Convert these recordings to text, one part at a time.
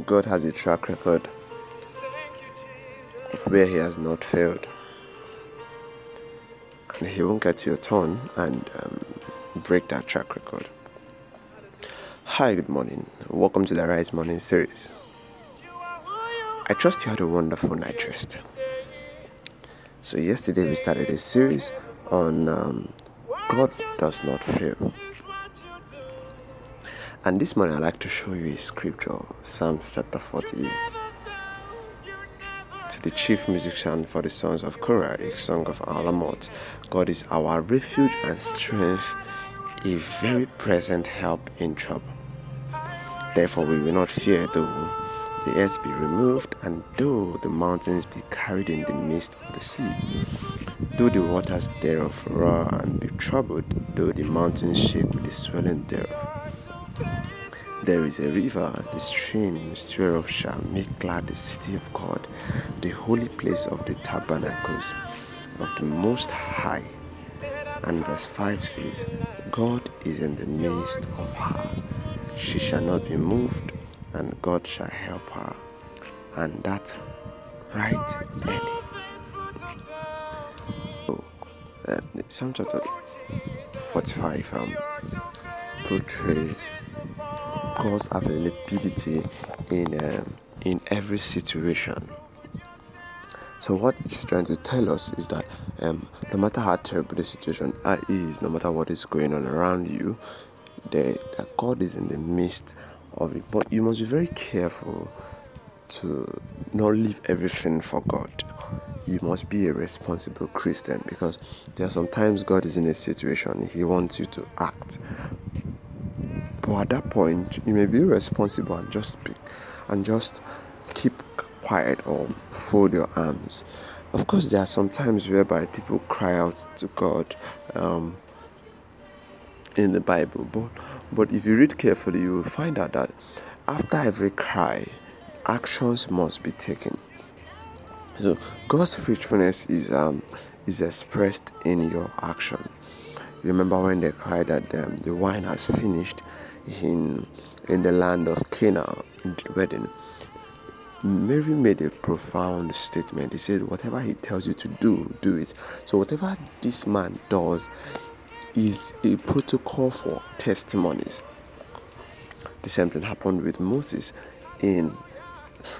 God has a track record of where He has not failed. And He won't get to your turn and um, break that track record. Hi, good morning. Welcome to the Rise Morning series. I trust you had a wonderful night rest. So, yesterday we started a series on um, God does not fail. And this morning I'd like to show you a scripture, Psalms chapter 48. To the chief musician for the sons of Korah, a song of Alamoth, God is our refuge and strength, a very present help in trouble. Therefore we will not fear though the earth be removed, and though the mountains be carried in the midst of the sea, though the waters thereof roar and be troubled, though the mountains shake with the swelling thereof. There is a river, the stream whereof shall make glad the city of God, the holy place of the tabernacles of the Most High. And verse 5 says, God is in the midst of her. She shall not be moved and God shall help her, and that right early. So, uh, Psalm chapter 45 um, portrays God's availability in um, in every situation. So what it's trying to tell us is that um, no matter how terrible the situation is, no matter what is going on around you, the, God is in the midst of it. But you must be very careful to not leave everything for God. You must be a responsible Christian because there are sometimes God is in a situation He wants you to act. But at that point, you may be responsible and just speak and just keep quiet or fold your arms. Of course, there are some times whereby people cry out to God um, in the Bible, but but if you read carefully, you will find out that after every cry, actions must be taken. So God's faithfulness is um, is expressed in your action. Remember when they cried that um, the wine has finished in in the land of Canaan in the wedding. Mary made a profound statement. He said, Whatever he tells you to do, do it. So, whatever this man does, is a protocol for testimonies. The same thing happened with Moses in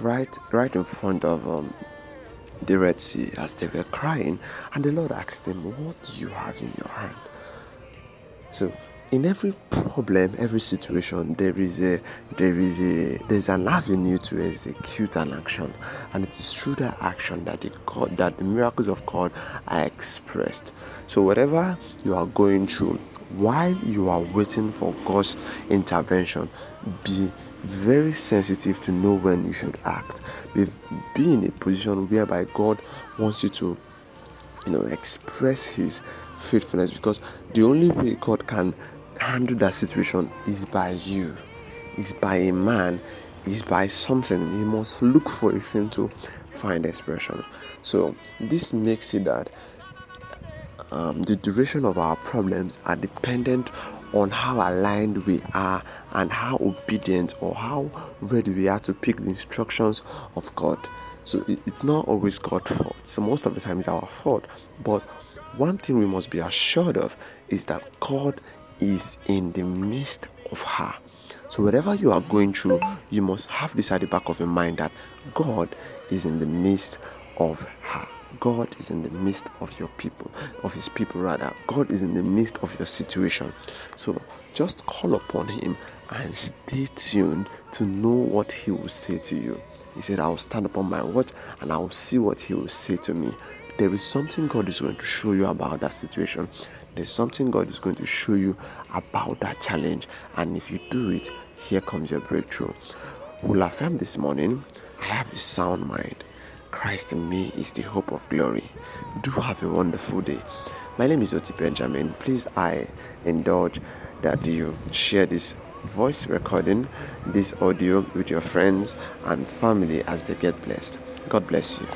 right right in front of um, the Red Sea as they were crying, and the Lord asked him, What do you have in your hand? So in every problem, every situation, there is a there is a there's an avenue to execute an action, and it is through that action that the God that the miracles of God are expressed. So whatever you are going through, while you are waiting for God's intervention, be very sensitive to know when you should act. Be, be in a position whereby God wants you to you know express his faithfulness because the only way God can handle that situation is by you, is by a man, is by something. He must look for a thing to find expression. So this makes it that um, the duration of our problems are dependent on how aligned we are and how obedient or how ready we are to pick the instructions of God. So it, it's not always God's fault. So most of the time it's our fault. But one thing we must be assured of is that God is in the midst of her. So, whatever you are going through, you must have this at the back of your mind that God is in the midst of her. God is in the midst of your people, of his people rather. God is in the midst of your situation. So just call upon him and stay tuned to know what he will say to you. He said, I will stand upon my watch and I will see what he will say to me. There is something God is going to show you about that situation. There's something God is going to show you about that challenge. And if you do it, here comes your breakthrough. We'll affirm this morning I have a sound mind. Christ in me is the hope of glory. Do have a wonderful day. My name is Oti Benjamin. Please, I indulge that you share this voice recording, this audio with your friends and family as they get blessed. God bless you.